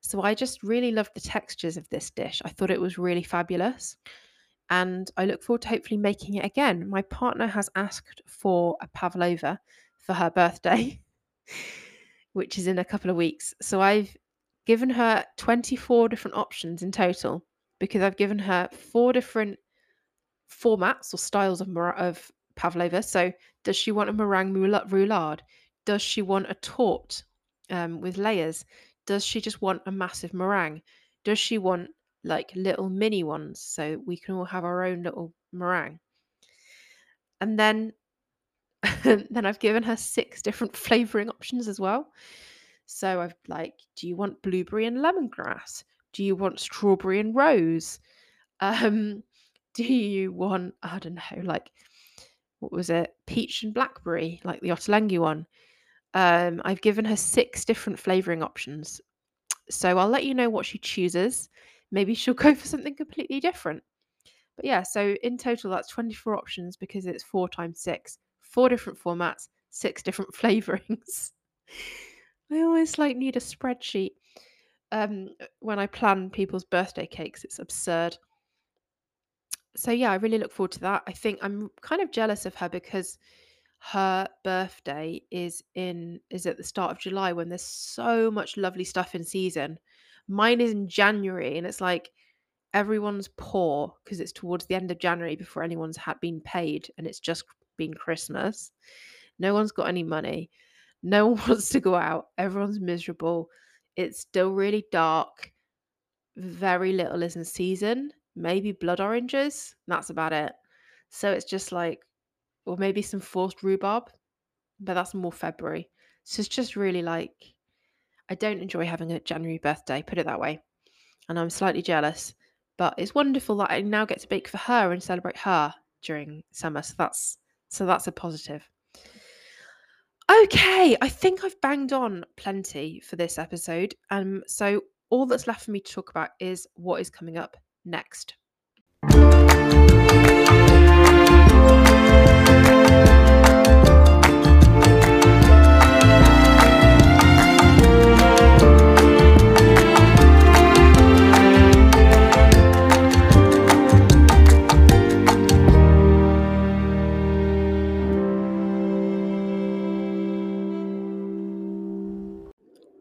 So I just really loved the textures of this dish. I thought it was really fabulous. And I look forward to hopefully making it again. My partner has asked for a pavlova for her birthday, which is in a couple of weeks. So I've given her 24 different options in total because I've given her four different formats or styles of, of pavlova. So, does she want a meringue roulade? Does she want a torte um, with layers? Does she just want a massive meringue? Does she want like little mini ones so we can all have our own little meringue? And then then I've given her six different flavoring options as well. So I've like, do you want blueberry and lemongrass? Do you want strawberry and rose? Um, do you want, I don't know, like, what was it? Peach and blackberry, like the Ottolenghi one. Um, I've given her six different flavoring options. So I'll let you know what she chooses. Maybe she'll go for something completely different. But yeah, so in total, that's 24 options because it's four times six, four different formats, six different flavorings. I always like need a spreadsheet um, when I plan people's birthday cakes. It's absurd. So yeah, I really look forward to that. I think I'm kind of jealous of her because her birthday is in is at the start of July when there's so much lovely stuff in season. Mine is in January and it's like everyone's poor because it's towards the end of January before anyone's had been paid and it's just been Christmas. No one's got any money. No one wants to go out. Everyone's miserable. It's still really dark. Very little is in season. Maybe blood oranges. That's about it. So it's just like, or maybe some forced rhubarb, but that's more February. So it's just really like, I don't enjoy having a January birthday, put it that way. And I'm slightly jealous, but it's wonderful that I now get to bake for her and celebrate her during summer. So that's so that's a positive. Okay, I think I've banged on plenty for this episode. Um, so all that's left for me to talk about is what is coming up next.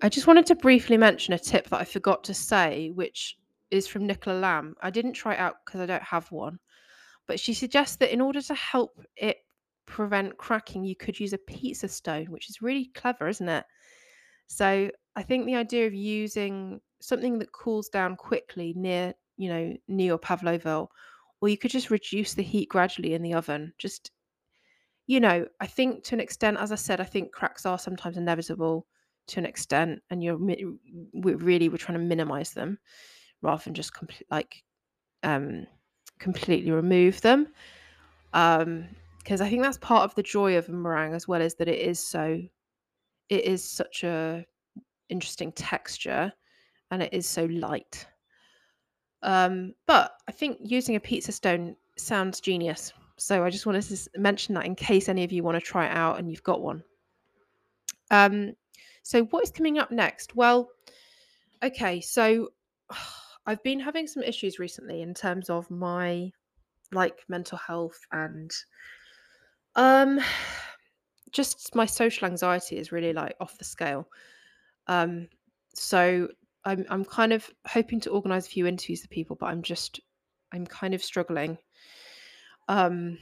I just wanted to briefly mention a tip that I forgot to say, which is from Nicola Lamb. I didn't try it out because I don't have one, but she suggests that in order to help it prevent cracking, you could use a pizza stone, which is really clever, isn't it? So I think the idea of using something that cools down quickly near, you know, near your pavlova, or you could just reduce the heat gradually in the oven. Just, you know, I think to an extent, as I said, I think cracks are sometimes inevitable to an extent, and you're we really we're trying to minimize them rather than just like um completely remove them. Um, because I think that's part of the joy of a meringue as well, is that it is so it is such a interesting texture and it is so light. Um, but I think using a pizza stone sounds genius. So I just wanted to mention that in case any of you want to try it out and you've got one. Um, so, what is coming up next? Well, okay, so I've been having some issues recently in terms of my like mental health and um just my social anxiety is really like off the scale. Um so I'm I'm kind of hoping to organize a few interviews with people, but I'm just I'm kind of struggling. Um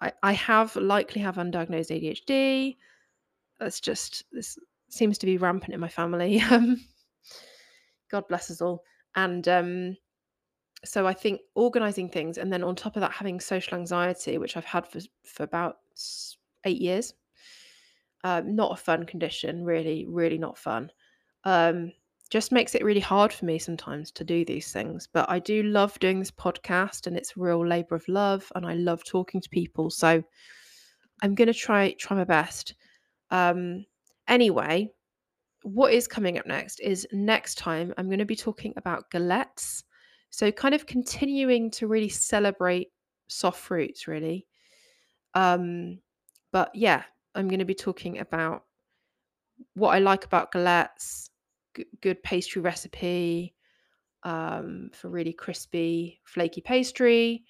I, I have likely have undiagnosed ADHD. That's just this seems to be rampant in my family. Um, God bless us all. And um, so I think organizing things, and then on top of that, having social anxiety, which I've had for for about eight years. Um, not a fun condition, really, really not fun. Um, just makes it really hard for me sometimes to do these things. But I do love doing this podcast, and it's real labor of love, and I love talking to people. So I'm gonna try try my best. Um, Anyway, what is coming up next is next time I'm going to be talking about galettes. So, kind of continuing to really celebrate soft fruits, really. Um, but yeah, I'm going to be talking about what I like about galettes, g- good pastry recipe um, for really crispy, flaky pastry,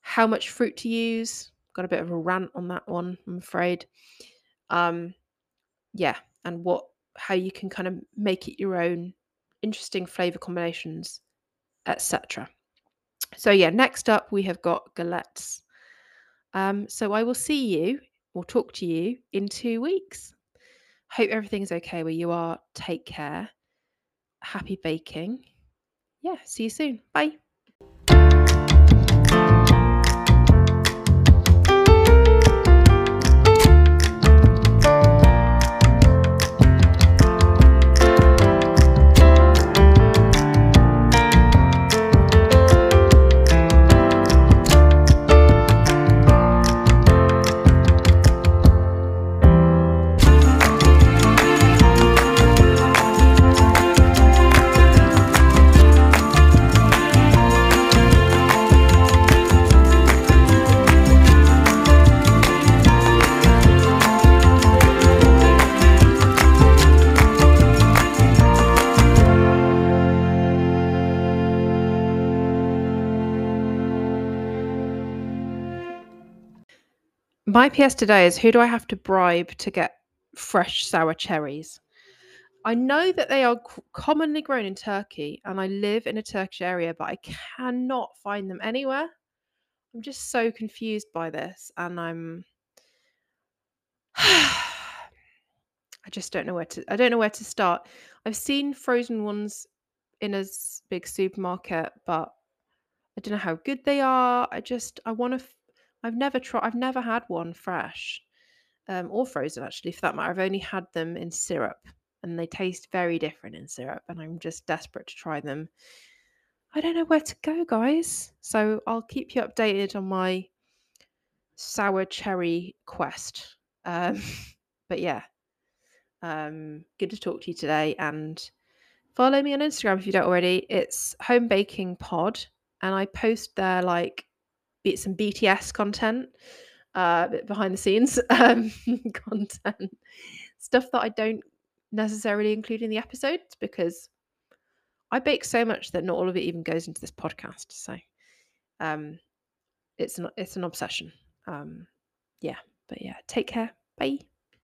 how much fruit to use. Got a bit of a rant on that one, I'm afraid. Um, yeah, and what how you can kind of make it your own, interesting flavor combinations, etc. So yeah, next up we have got galettes. Um, so I will see you or talk to you in two weeks. Hope everything's okay where you are. Take care. Happy baking. Yeah, see you soon. Bye. My PS today is who do I have to bribe to get fresh sour cherries? I know that they are commonly grown in Turkey and I live in a Turkish area, but I cannot find them anywhere. I'm just so confused by this and I'm I just don't know where to I don't know where to start. I've seen frozen ones in a big supermarket, but I don't know how good they are. I just I want to I've never tried I've never had one fresh. um, or frozen actually for that matter. I've only had them in syrup and they taste very different in syrup, and I'm just desperate to try them. I don't know where to go, guys. So I'll keep you updated on my sour cherry quest. Um, but yeah, um, good to talk to you today and follow me on Instagram if you don't already. It's home baking pod, and I post there like some BTS content uh, behind the scenes um, content, stuff that I don't necessarily include in the episodes because I bake so much that not all of it even goes into this podcast. So um, it's not it's an obsession. Um, yeah, but yeah, take care. Bye.